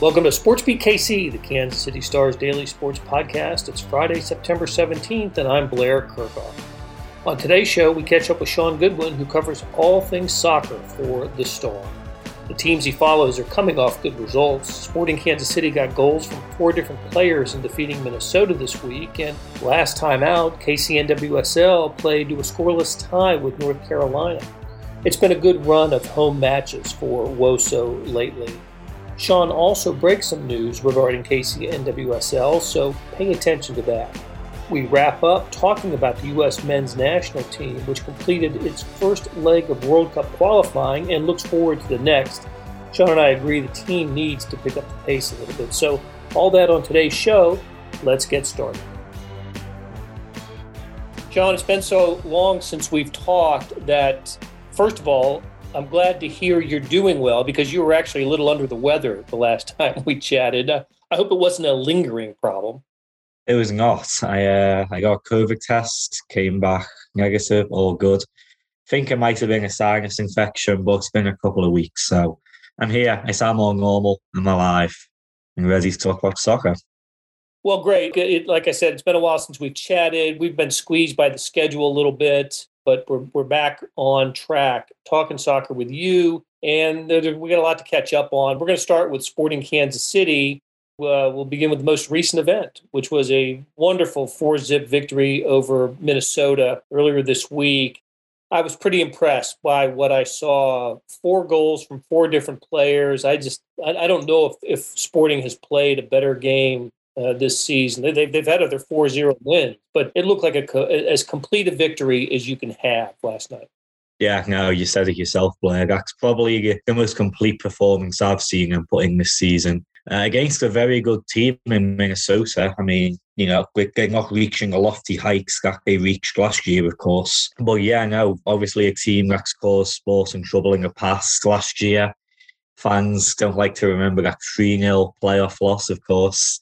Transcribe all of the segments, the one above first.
Welcome to SportsBeat KC, the Kansas City Stars daily sports podcast. It's Friday, September 17th, and I'm Blair Kerkhoff. On today's show, we catch up with Shaun Goodwin, who covers all things soccer for The Star. The teams he follows are coming off good results. Sporting Kansas City got goals from four different players in defeating Minnesota this week, and last time out, KCNWSL played to a scoreless tie with North Carolina. It's been a good run of home matches for WOSO lately. Shaun also breaks some news regarding Casey KCNWSL, so pay attention to that. We wrap up talking about the U.S. men's national team, which completed its first leg of World Cup qualifying and looks forward to the next. Shaun and I agree the team needs to pick up the pace a little bit. So, all that on today's show. Let's get started. Shaun, it's been so long since we've talked that, first of all, I'm glad to hear you're doing well because you were actually a little under the weather the last time we chatted. I hope it wasn't a lingering problem. It was not. I uh, I got a COVID test, came back negative, all good. Think it might have been a sinus infection, but it's been a couple of weeks, so I'm here. I sound more normal. I'm alive and ready to talk about soccer. Well, great. It, like I said, it's been a while since we've chatted. We've been squeezed by the schedule a little bit but we're, we're back on track talking soccer with you. And we got a lot to catch up on. We're going to start with Sporting Kansas City. Uh, we'll begin with the most recent event, which was a wonderful four zip victory over Minnesota earlier this week. I was pretty impressed by what I saw. Four goals from four different players. I just, I, I don't know if, if Sporting has played a better game uh, this season. They, have they've had other 4 0 wins, but it looked like a, as complete a victory as you can have last night. Yeah, no, you said it yourself, Blair. That's probably the most complete performance I've seen him putting this season. Uh, against a very good team in Minnesota. I mean, you know, they're not reaching the lofty heights that they reached last year, of course. But yeah, no, obviously a team that's caused sporting trouble in the past last year. Fans don't like to remember that 3 0 playoff loss, of course.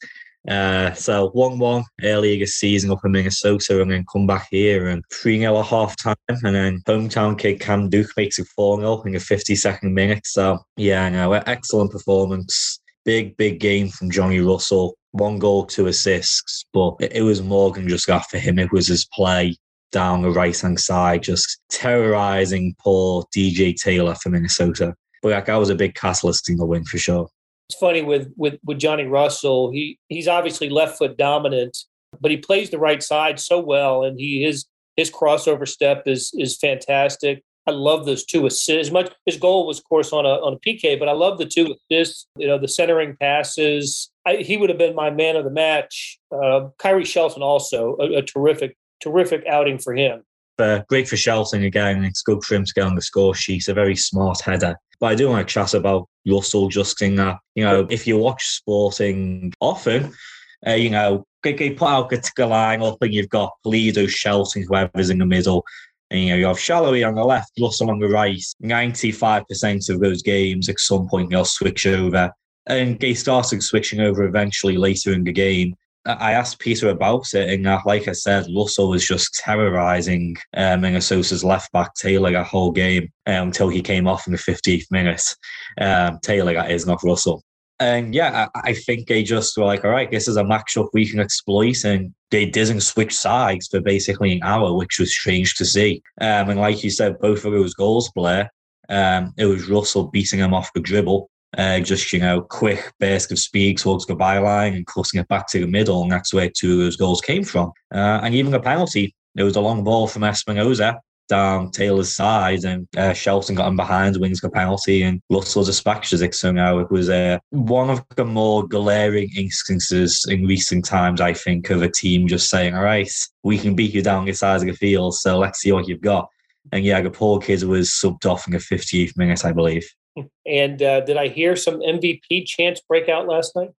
Uh, so 1 1 earlier this season up in Minnesota and then come back here and 3 0 at half time. And then hometown kid Cam Duke makes it 4 0 in the 52nd minute. So, yeah, no, excellent performance. Big, big game from Johnny Russell. One goal, two assists. But it, it was more than just that for him. It was his play down the right hand side, just terrorizing poor DJ Taylor for Minnesota. But like, that was a big catalyst in the win for sure it's funny with with with Johnny Russell. He he's obviously left foot dominant, but he plays the right side so well, and he his his crossover step is is fantastic. I love those two assists. Much his goal was, of course, on a on a PK, but I love the two assists. You know, the centering passes. I, he would have been my man of the match. Uh, Khiry Shelton also a, a terrific terrific outing for him. Uh, great for Shelton again. It's good for him to get on the score sheet. A very smart header. But I do want to chat about Russell just in that, you know, if you watch sporting often, uh, you know, they, put out a line up and you've got Pulido, Shelton, whoever's in the middle. And, you know, you have Salloi on the left, Russell on the right. 95% of those games, at some point, they'll switch over. And they started switching over eventually later in the game. I asked Peter about it, and uh, like I said, Russell was just terrorising um, Minnesota's left back Taylor that whole game um, until he came off in the 50th minute. Um, Taylor, that is not Russell. And yeah, I, I, think they just were like, all right, this is a matchup we can exploit. And they didn't switch sides for basically an hour, which was strange to see. Um, and like you said, both of those goals, Blair, um, it was Russell beating him off the dribble uh, just, you know, quick burst of speed towards the byline and cutting it back to the middle. And that's where two of those goals came from. Uh, and even a penalty, it was a long ball from Espinoza down Taylor's side, and uh, Shelton got him behind, wins the penalty, and Russell dispatches it. So now it was uh, one of the more glaring instances in recent times, I think, of a team just saying, all right, we can beat you down the side of the field, so let's see what you've got. And yeah, the poor kid was subbed off in the 50th minute, I believe. And uh, did I hear some MVP chants break out last night?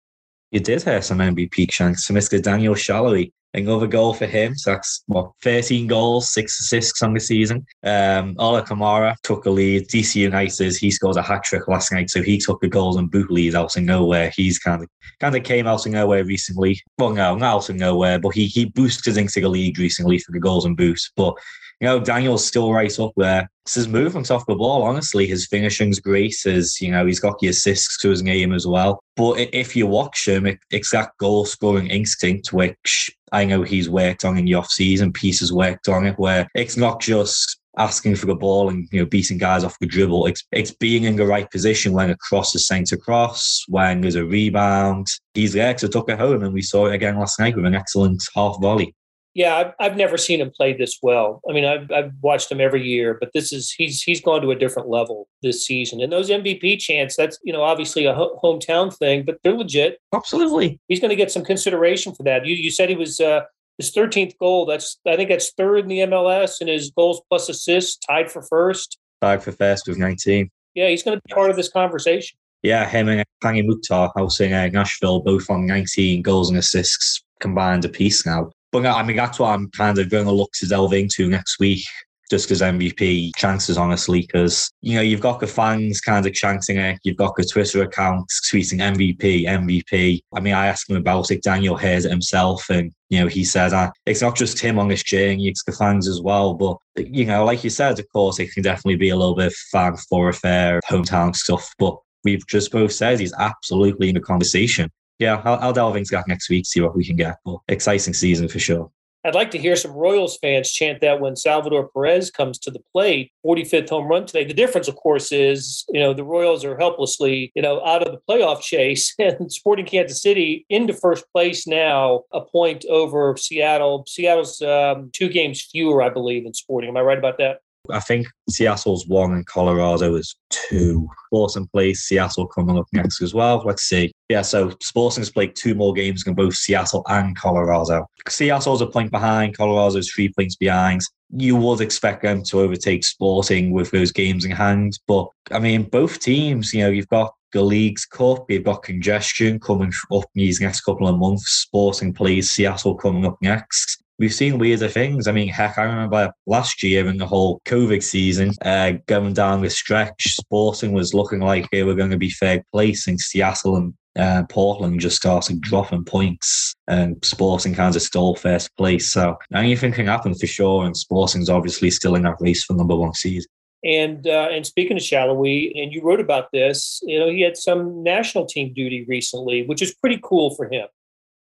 You did hear some MVP chants. So Mr. Daniel Salloi, another goal for him. So that's what 13 goals, six assists on the season. Um, Ola Kamara took a lead. DC United, he scored a hat trick last night, so he took a golden boot lead out of nowhere. He's kind of kind of came out of nowhere recently. Well, no, not out of nowhere, but he he boosted into the league recently for the goals and boot. But you know, Daniel's still right up there. It's his movement off the ball, honestly. His finishing's great. His, you know, he's got the assists to his game as well. But if you watch him, it's that goal scoring instinct, which I know he's worked on in the off season, pieces worked on it, where it's not just asking for the ball and you know beating guys off the dribble. It's it's being in the right position when a cross is sent across, when there's a rebound. He's there to tuck it home, and we saw it again last night with an excellent half volley. Yeah, I've, I've never seen him play this well. I mean, I've, I've watched him every year, but this is he's he's gone to a different level this season. And those MVP chants, that's you know obviously a ho- hometown thing, but they're legit. Absolutely, he's going to get some consideration for that. You you said he was uh, his 13th goal. That's I think that's third in the MLS, and his goals plus assists tied for first. Tied for first with 19. Yeah, he's going to be part of this conversation. Yeah, him and Hany Mukhtar housing uh, Nashville both on 19 goals and assists combined apiece now. But I mean, that's what I'm kind of going to look to delve into next week just because MVP chances, honestly, because, you know, you've got the fans kind of chanting it. You've got the Twitter accounts tweeting MVP, MVP. I mean, I asked him about it. Daniel hears it himself. And, you know, he said uh, it's not just him on this journey, it's the fans as well. But, you know, like you said, of course, it can definitely be a little bit fan thoroughfare, hometown stuff. But we've just both said he's absolutely in the conversation. Yeah, I'll, I'll that next week, see what we can get. But exciting season for sure. I'd like to hear some Royals fans chant that when Salvador Perez comes to the plate, 45th home run today. The difference, of course, is you know the Royals are helplessly you know out of the playoff chase, and Sporting Kansas City into first place now, a point over Seattle. Seattle's um, two games fewer, I believe, than Sporting. Am I right about that? I think Seattle's one and Colorado is two. Sporting plays Seattle coming up next as well. Let's see. Yeah, so Sporting's played two more games than both Seattle and Colorado. Seattle's a point behind, Colorado's three points behind. You would expect them to overtake Sporting with those games in hand. But I mean, both teams, you know, you've got the League's Cup, you've got congestion coming up these next couple of months. Sporting plays Seattle coming up next we've seen weirder things. I mean, heck, I remember last year in the whole COVID season, uh, going down the stretch, Sporting was looking like they were going to be third place, and Seattle and uh, Portland just started dropping points, and Sporting kind of stole first place. So anything can happen for sure, and Sporting's obviously still in that race for number one seed. And uh, and speaking of Salloi, and you wrote about this, you know, he had some national team duty recently, which is pretty cool for him.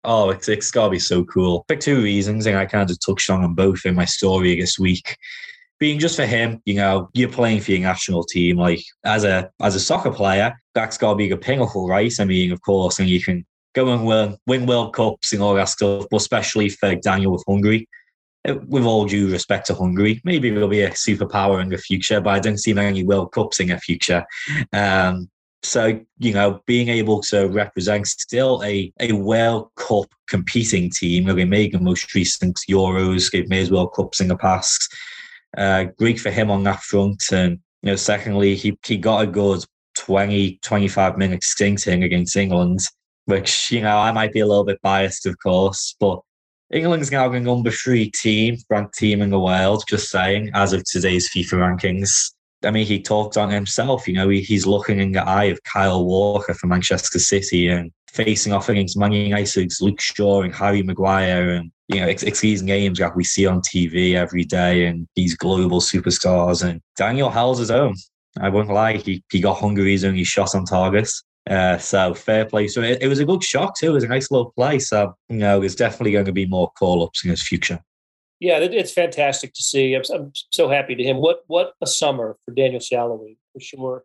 Oh, it's, it's got to be so cool. For two reasons, and I kind of touched on them both in my story this week. Being just for him, you know, you're playing for your national team. Like as a as a soccer player, that's got to be a pinnacle, right? I mean, of course, and you can go and win, win World Cups and all that stuff, but especially for Daniel with Hungary. Uh, with all due respect to Hungary, maybe it'll be a superpower in the future, but I don't see many World Cups in the future. Um, so, you know, being able to represent still a, a World Cup competing team, they made the most recent Euros, they've made World Cups in the past. Uh, great for him on that front. And, you know, secondly, he, he got a good 20, 25 minute stinting against England, which, you know, I might be a little bit biased, of course, but England's now the number three team, ranked team in the world, just saying, as of today's FIFA rankings. I mean, he talked on himself. You know, he, he's looking in the eye of Kyle Walker for Manchester City and facing off against Man United's Luke Shaw and Harry Maguire and you know, it's, it's these games that we see on TV every day and these global superstars. And Daniel held his own. I won't lie, he, he got Hungary's only shot on target. Uh, so fair play. So it, it, was a good shot too. It was a nice little play. So, you know, there's definitely going to be more call ups in his future. Yeah, it's fantastic to see. I'm, I'm, so happy to him. What what a summer for Daniel Salloi for sure.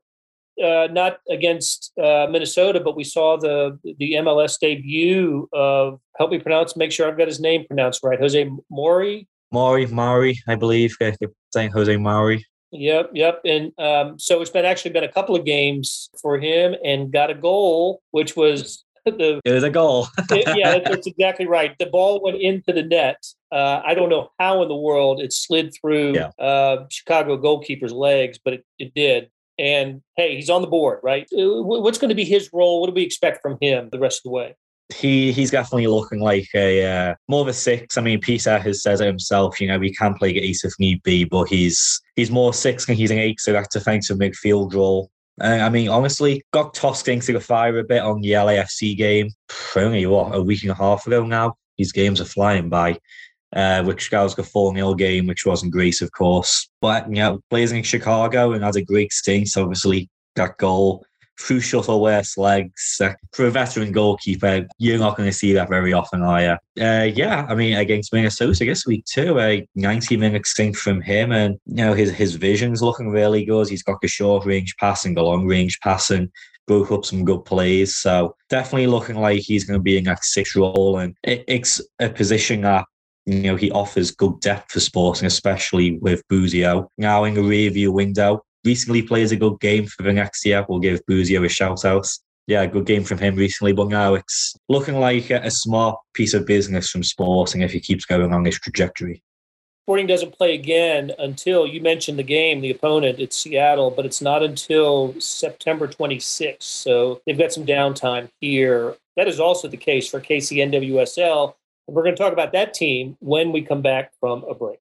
Uh, not against uh, Minnesota, but we saw the the MLS debut of help me pronounce. Make sure I've got his name pronounced right. Jose Mauri. Mauri, Mauri, I believe. They're saying Jose Mauri. Yep, yep. And um, so it's been actually been a couple of games for him, and got a goal, which was the, it was a goal. it, yeah, that's exactly right. The ball went into the net. Uh, I don't know how in the world it slid through yeah. uh, Chicago goalkeeper's legs, but it, it did. And hey, he's on the board, right? Uh, what's going to be his role? What do we expect from him the rest of the way? He he's definitely looking like a uh, more of a six. I mean, Peter has said it himself. You know, he can play eight if need be, but he's he's more six and he's an eight. So that defensive midfield role uh, I mean, honestly, got tossed into the fire a bit on the LAFC game. Only what a week and a half ago now. These games are flying by. uh, which goes a 4 0 game, which wasn't great, of course. But, you know, in Chicago and had a great stint. So obviously, that goal through Shuttleworth's legs. Uh, for a veteran goalkeeper, you're not going to see that very often, are you? Uh, yeah, I mean, against Minnesota this week too, a 90 minute stint from him, and you know his his vision's looking really good. He's got the short range passing, the long range passing. Broke up some good plays, so definitely looking like he's going to be in that six role, and it, it's a position that you know, he offers good depth for sporting, especially with Busio. Now in rear view window, recently plays a good game for the. We'll give Busio a shout out. Yeah, good game from him recently, but now it's looking like a, smart piece of business from Sporting if he keeps going on this trajectory. Sporting doesn't play again until you mentioned the game, the opponent, it's Seattle, but it's not until September 26th. So they've got some downtime here. That is also the case for KC NWSL. We're going to talk about that team when we come back from a break.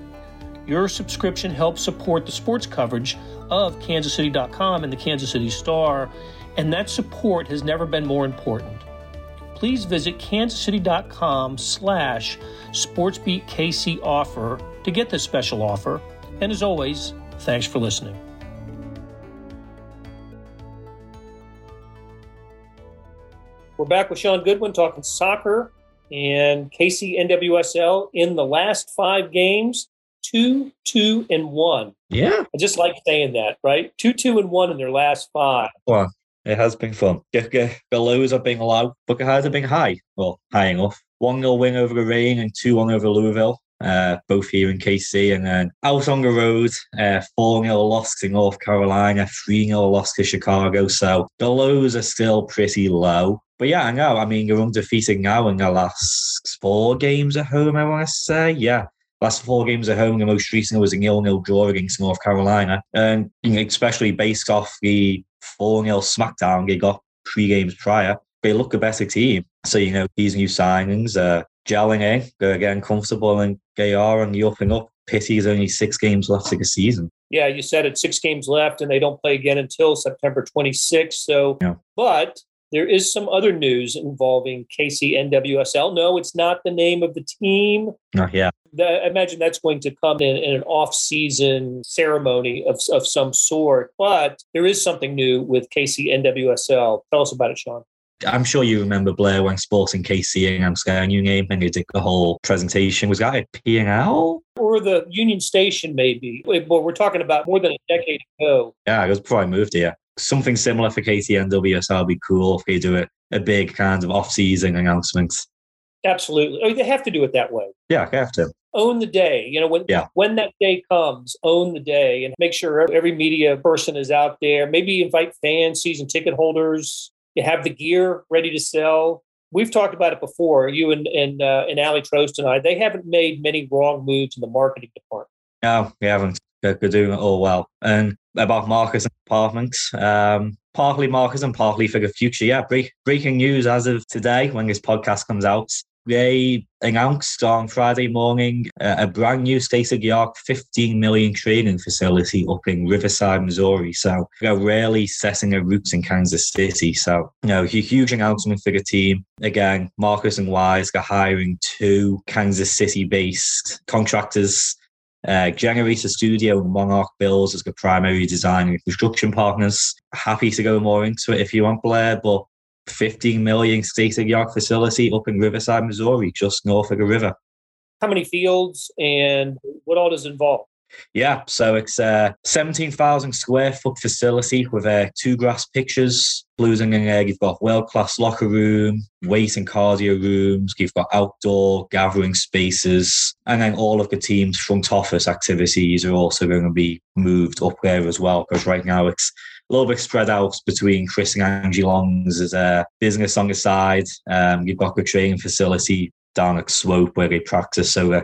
Your subscription helps support the sports coverage of kansascity.com and the Kansas City Star, and that support has never been more important. Please visit kansascity.com slash sportsbeatkc offer to get this special offer. And as always, thanks for listening. We're back with Shaun Goodwin talking soccer and KC NWSL in the last five games two, two, and one. Yeah. I just like saying that, right? Two, two, and one in their last five. Well, it has been fun. The lows are being low, the highs have been high. Well, high enough. 1 0 win over the Reign and 2 1 over Louisville. Uh, both here in KC, and then out on the road, uh, 4 0 loss to North Carolina, 3 0 loss to Chicago. So the lows are still pretty low. But yeah, I know. I mean, you're undefeated now in the last four games at home, I want to say. Yeah. Last four games at home, the most recent was a nil-nil draw against North Carolina, and especially based off the four-nil smackdown they got three games prior, they look a better team. So you know these new signings are gelling in, they're getting comfortable, and they are on the up and up. Pity is only six games left of the season. Yeah, you said it. Six games left, and they don't play again until September 26th. So, yeah. but there is some other news involving KC NWSL. No, it's not the name of the team. Oh, not yet. I imagine that's going to come in, in an off-season ceremony of, of some sort. But there is something new with KC NWSL. Tell us about it, Shaun. I'm sure you remember Blair when Sporting KC and Sky New game and they did the whole presentation. Was that a P&L? Or the Union Station, maybe. But we're talking about more than a decade ago. Yeah, it was before I moved here something similar for KCNWSL would be cool if they do it a big kind of off-season announcement. Absolutely. Oh, they have to do it that way. Yeah, they have to. Own the day. You know, when yeah. when that day comes, own the day and make sure every media person is out there. Maybe invite fans, season ticket holders. You have the gear ready to sell. We've talked about it before. You and and uh, and Ali Trost and I. They haven't made many wrong moves in the marketing department. No, we haven't. They're, doing it all well. And about Marcus and Apartment. Um, partly Marcus and partly for the future. Yeah, break, breaking news as of today when this podcast comes out. They announced on Friday morning uh, a brand new state of the art 15 million training facility up in Riverside, Missouri. So they're really setting their roots in Kansas City. So, you know, huge announcement for the team. Again, Marcus and Wise are hiring two Kansas City based contractors uh, Generator Studio and Monarch Bills as the primary design and construction partners. Happy to go more into it if you want, Blair, but 15 million state of yard facility up in Riverside, Missouri, just north of the river. How many fields and what all does involve? Yeah, so it's a 17,000 square foot facility with uh, two grass pitches, blues and egg. You've got world class locker room, weight and cardio rooms. You've got outdoor gathering spaces. And then all of the team's front office activities are also going to be moved up there as well, because right now it's a little bit spread out between Chris and Angie Long's as a business on the side. Um, you've got the training facility down at Swope where they practice. So uh,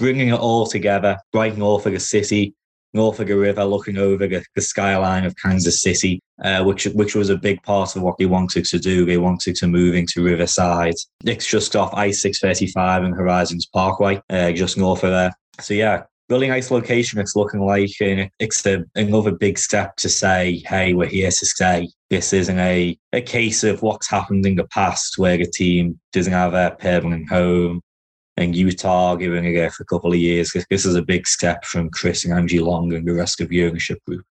bringing it all together, right north of the city, north of the river, looking over the, the skyline of Kansas City, uh, which which was a big part of what they wanted to do. They wanted to move into Riverside. It's just off I-635 and Horizons Parkway, uh, just north of there. So yeah, really nice location. It's looking like and it's a, another big step to say, hey, we're here to stay. This isn't a, a case of what's happened in the past where the team doesn't have a permanent home in Utah, giving it there for a couple of years. This is a big step from Chris and Angie Long and the rest of the ownership group.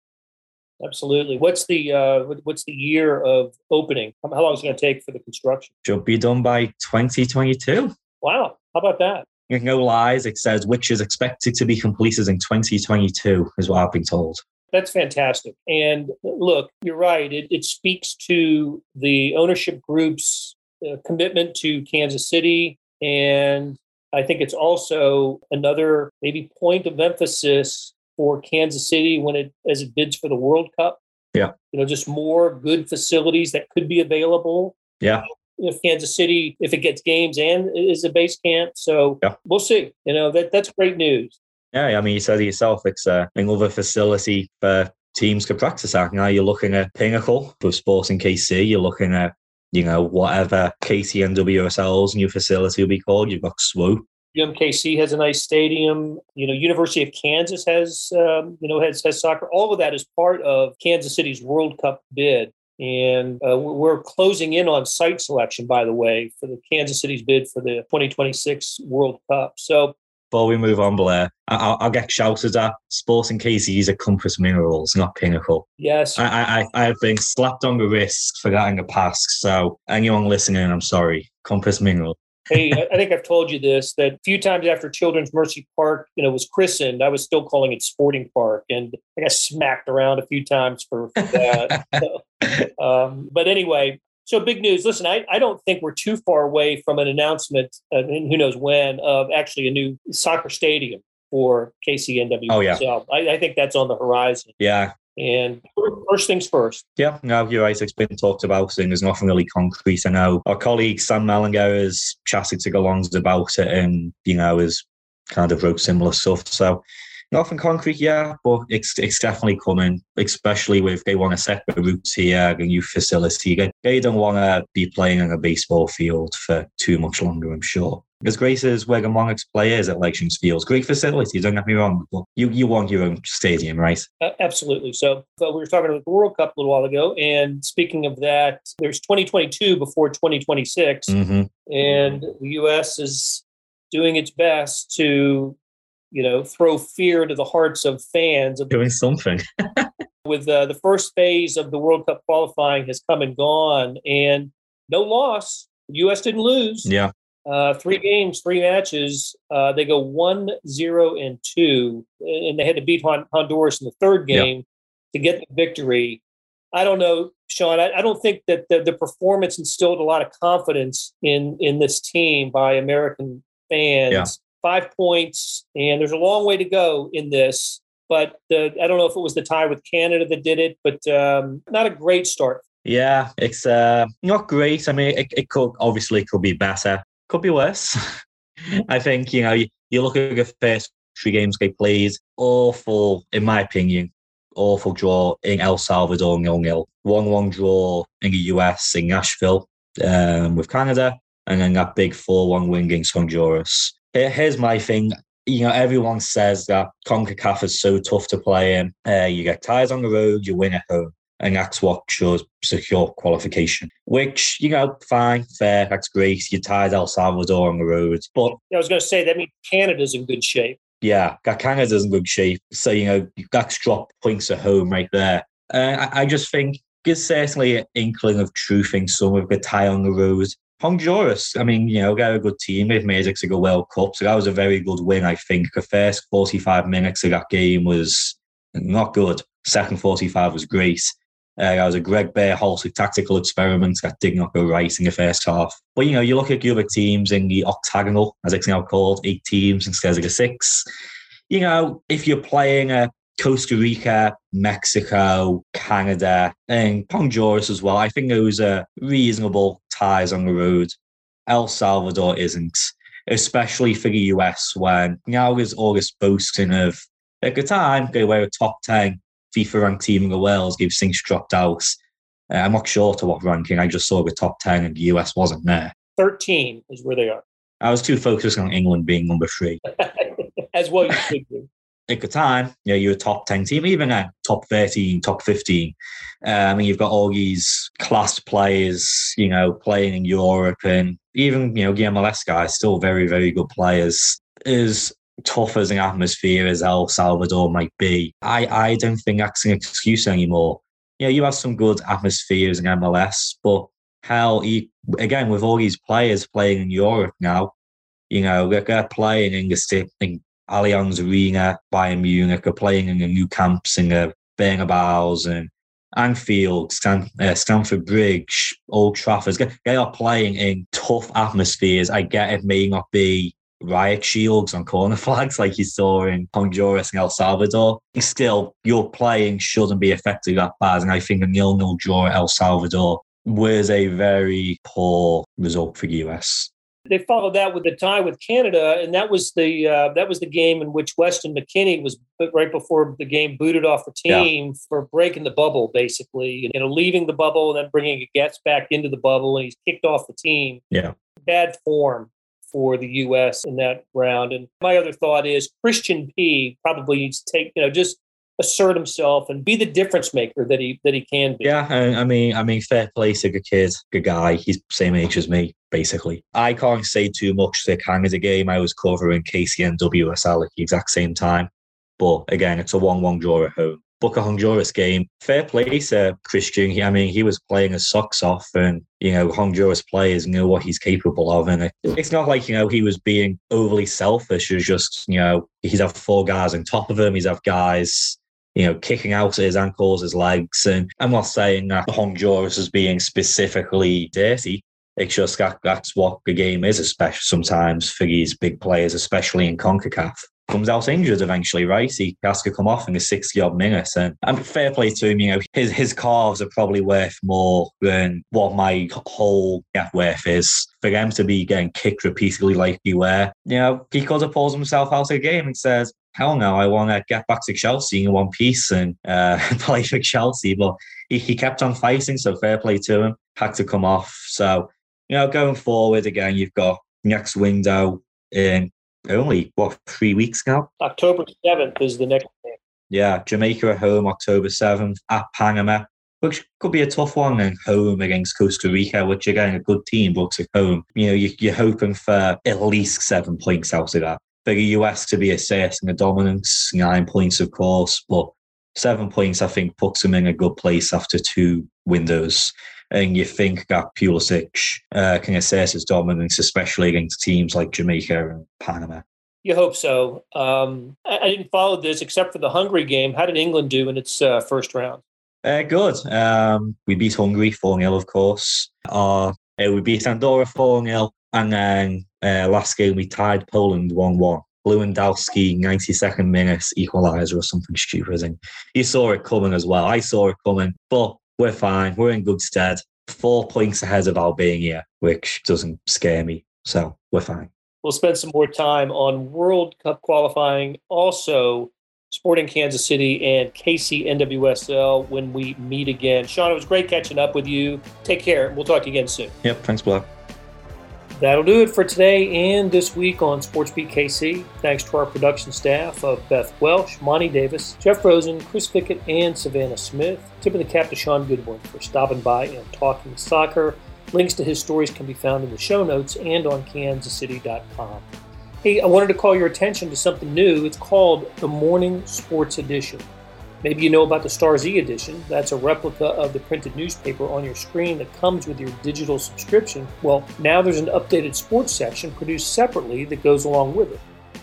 Absolutely. What's the uh, what's the year of opening? How long is it going to take for the construction? Should be done by 2022. Wow. How about that? No lies. It says which is expected to be completed in 2022, is what I've been told. That's fantastic. And look, you're right. It, it speaks to the ownership group's uh, commitment to Kansas City and I think it's also another maybe point of emphasis for Kansas City when it as it bids for the World Cup. Yeah. You know, just more good facilities that could be available. Yeah. If Kansas City, if it gets games and is a base camp. So yeah. we'll see. You know, that that's great news. Yeah, I mean, you said it yourself, it's uh, another facility for teams to practice at. Now you're looking at Pinnacle for Sporting KC, you're looking at you know, whatever KCNWSL's new facility will be called. You've got Swope. UMKC has a nice stadium. You know, University of Kansas has, um, you know, has, has soccer. All of that is part of Kansas City's World Cup bid. And uh, we're closing in on site selection, by the way, for the Kansas City's bid for the 2026 World Cup. So before we move on, Blair, I'll, I'll get shouted at. Sporting KC's are Compass Minerals, not Pinnacle. Yes. I, I, I have been slapped on the wrist for getting in the past. So anyone listening, I'm sorry. Compass Mineral. hey, I think I've told you this that a few times after Children's Mercy Park, you know, was christened, I was still calling it Sporting Park, and I got smacked around a few times for, for that. so, um, but anyway, so big news. Listen, I, I don't think we're too far away from an announcement, uh, and who knows when, of actually a new soccer stadium for KCNW. Oh, yeah. So I, I think that's on the horizon. Yeah. And first things first. Yeah, no, you're right. It's been talked about, and there's nothing really concrete. I know our colleague Sam Mellinger has chatted to Galongs about it, and you know, has kind of wrote similar stuff. So Nothing concrete, yeah, but it's it's definitely coming, especially with they want to set the roots here, a new facility. They, they don't want to be playing on a baseball field for too much longer, I'm sure. As great as Wigan Monarchs players at Legends Fields, great facility, don't get me wrong, but you, you want your own stadium, right? Uh, absolutely. So, so, we were talking about the World Cup a little while ago, and speaking of that, there's 2022 before 2026, mm-hmm. and the U.S. is doing its best to you know, throw fear into the hearts of fans. Of Doing something. with uh, the first phase of the World Cup qualifying has come and gone, and no loss. The U.S. didn't lose. Yeah. Uh, three games, three matches. Uh, they go one, zero, and two, and they had to beat Honduras in the third game to get the victory. I don't know, Shaun. I, I don't think that the, the, performance instilled a lot of confidence in in this team by American fans. Yeah five points, and there's a long way to go in this. But the, I don't know if it was the tie with Canada that did it, but um, not a great start. Yeah, it's uh, not great. I mean, it, it could obviously could be better, could be worse. I think you know you, you look at the first three games they played, awful in my opinion, awful draw in El Salvador nil nil, one one draw in the US in Nashville um, with Canada, and then that big four one win against Honduras here's my thing. You know, everyone says that CONCACAF is so tough to play in. Uh, you get ties on the road, you win at home. And that's what shows secure qualification, which, you know, fine, fair, that's great. You tied El Salvador on the road. But I was going to say, that means Canada's in good shape. Yeah, Canada's in good shape. So, you know, that's dropped points at home right there. Uh, I, I just think there's certainly an inkling of truth in some of the tie on the road. Honduras, I mean, you know, they're a good team. They've made it to the World Cup. So that was a very good win, I think. The first 45 minutes of that game was not good. Second 45 was great. Uh, that was a Greg Berhalter tactical experiment that did not go right in the first half. But, you know, you look at the other teams in the octagonal, as it's now called, eight teams instead of the six. You know, if you're playing a Costa Rica, Mexico, Canada, and Honduras as well. I think those are reasonable ties on the road. El Salvador isn't, especially for the US when now is August boasting of at the time they were a top 10 FIFA ranked team in the world, they've since dropped out. Uh, I'm not sure to what ranking. I just saw the top 10 and the US wasn't there. 13 is where they are. I was too focused on England being number three. As well you should be at the time, you know, you're a top 10 team, even a top 13, top 15. Uh, I mean, you've got all these class players, you know, playing in Europe and even, you know, MLS guys, still very, very good players. As tough as an atmosphere as El Salvador might be, I, I don't think that's an excuse anymore. You know, you have some good atmospheres in MLS, but hell, you, again, with all these players playing in Europe now, you know, they're, they're playing in the in Allianz Arena, Bayern Munich are playing in the Nou Camps in the Bernabéus and Anfield, Stan, uh, Bridge, Old Trafford. They are playing in tough atmospheres. I get it may not be riot shields on corner flags like you saw in Honduras and El Salvador. Still, your playing shouldn't be affected that bad. And I think a nil-nil draw at El Salvador was a very poor result for the US they followed that with the tie with Canada, and that was the uh, that was the game in which Weston McKennie was right before the game booted off the team yeah. for breaking the bubble, basically, you know, leaving the bubble and then bringing Getz back into the bubble, and he's kicked off the team. Yeah, bad form for the U.S. in that round. And my other thought is Christian P. probably needs to take you know just assert himself and be the difference maker that he that he can be. Yeah, I, mean, I mean, fair play to the kid, good guy. He's same age as me, basically. I can't say too much. The Canada game I was covering KCN WSL at the exact same time, but again, it's a one-one draw at home. Boca Honduras game. Fair play to Christian. I mean, he was playing his socks off, and you know, Honduras players know what he's capable of. And it, it's not like you know he was being overly selfish. It's just you know he's have four guys on top of him. He's have guys you know, kicking out his ankles, his legs. And I'm not saying that Honduras is being specifically dirty. It's just that that's what the game is, especially sometimes for these big players, especially in CONCACAF. Comes out injured eventually, right? He has to come off in a 60 odd minutes. And, and fair play to him, you know, his, his calves are probably worth more than what my whole net worth is. For them to be getting kicked repeatedly like you were, you know, he could have pulled himself out of the game and says, hell no, I want to get back to Chelsea in one piece and uh, play for Chelsea. But he, he kept on fighting, so fair play to him. Had to come off. So, you know, going forward again, you've got next window in only, what, three weeks now? October 7th is the next game. Yeah, Jamaica at home, October 7th at Panama, which could be a tough one and home against Costa Rica, which again, a good team, but at home. You know, you, are hoping for at least seven points out of that for the US to be assessing a dominance, nine points, of course, but seven points, I think, puts them in a good place after two windows. And you think that Pulisic uh, can assess his dominance, especially against teams like Jamaica and Panama. You hope so. Um, I, didn't follow this except for the Hungary game. How did England do in its uh, first round? Uh, good. Um, we beat Hungary 4 0, of course. Uh, we beat Andorra 4 0. And then uh, last game, we tied Poland 1 1. Lewandowski, 92nd minute equaliser or something stupid. And you saw it coming as well. I saw it coming, but we're fine. We're in good stead. Four points ahead of Albania, which doesn't scare me. So we're fine. We'll spend some more time on World Cup qualifying, also Sporting Kansas City and KC NWSL when we meet again. Shaun, it was great catching up with you. Take care. We'll talk again soon. Yep. Thanks, Blair. That'll do it for today and this week on SportsBeat KC. Thanks to our production staff of Beth Welsh, Monty Davis, Jeff Rosen, Chris Fickett, and Savannah Smith. Tip of the cap to Shaun Goodwin for stopping by and talking soccer. Links to his stories can be found in the show notes and on kansascity.com. Hey, I wanted to call your attention to something new. It's called the Morning Sports Edition. Maybe you know about the Stars e edition. That's a replica of the printed newspaper on your screen that comes with your digital subscription. Well, now there's an updated sports section produced separately that goes along with it.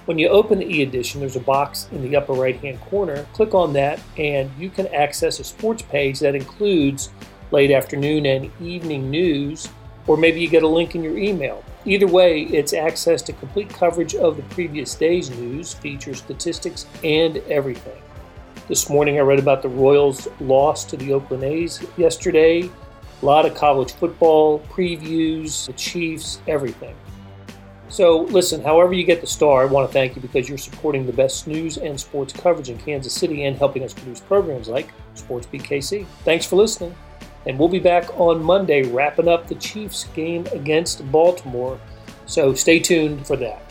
When you open the e edition, there's a box in the upper right hand corner. Click on that, and you can access a sports page that includes late afternoon and evening news, or maybe you get a link in your email. Either way, it's access to complete coverage of the previous day's news, features, statistics, and everything. This morning I read about the Royals' loss to the Oakland A's yesterday. A lot of college football previews, the Chiefs, everything. So, listen, however you get the star, I want to thank you because you're supporting the best news and sports coverage in Kansas City and helping us produce programs like SportsBeat KC. Thanks for listening. And we'll be back on Monday wrapping up the Chiefs game against Baltimore. So stay tuned for that.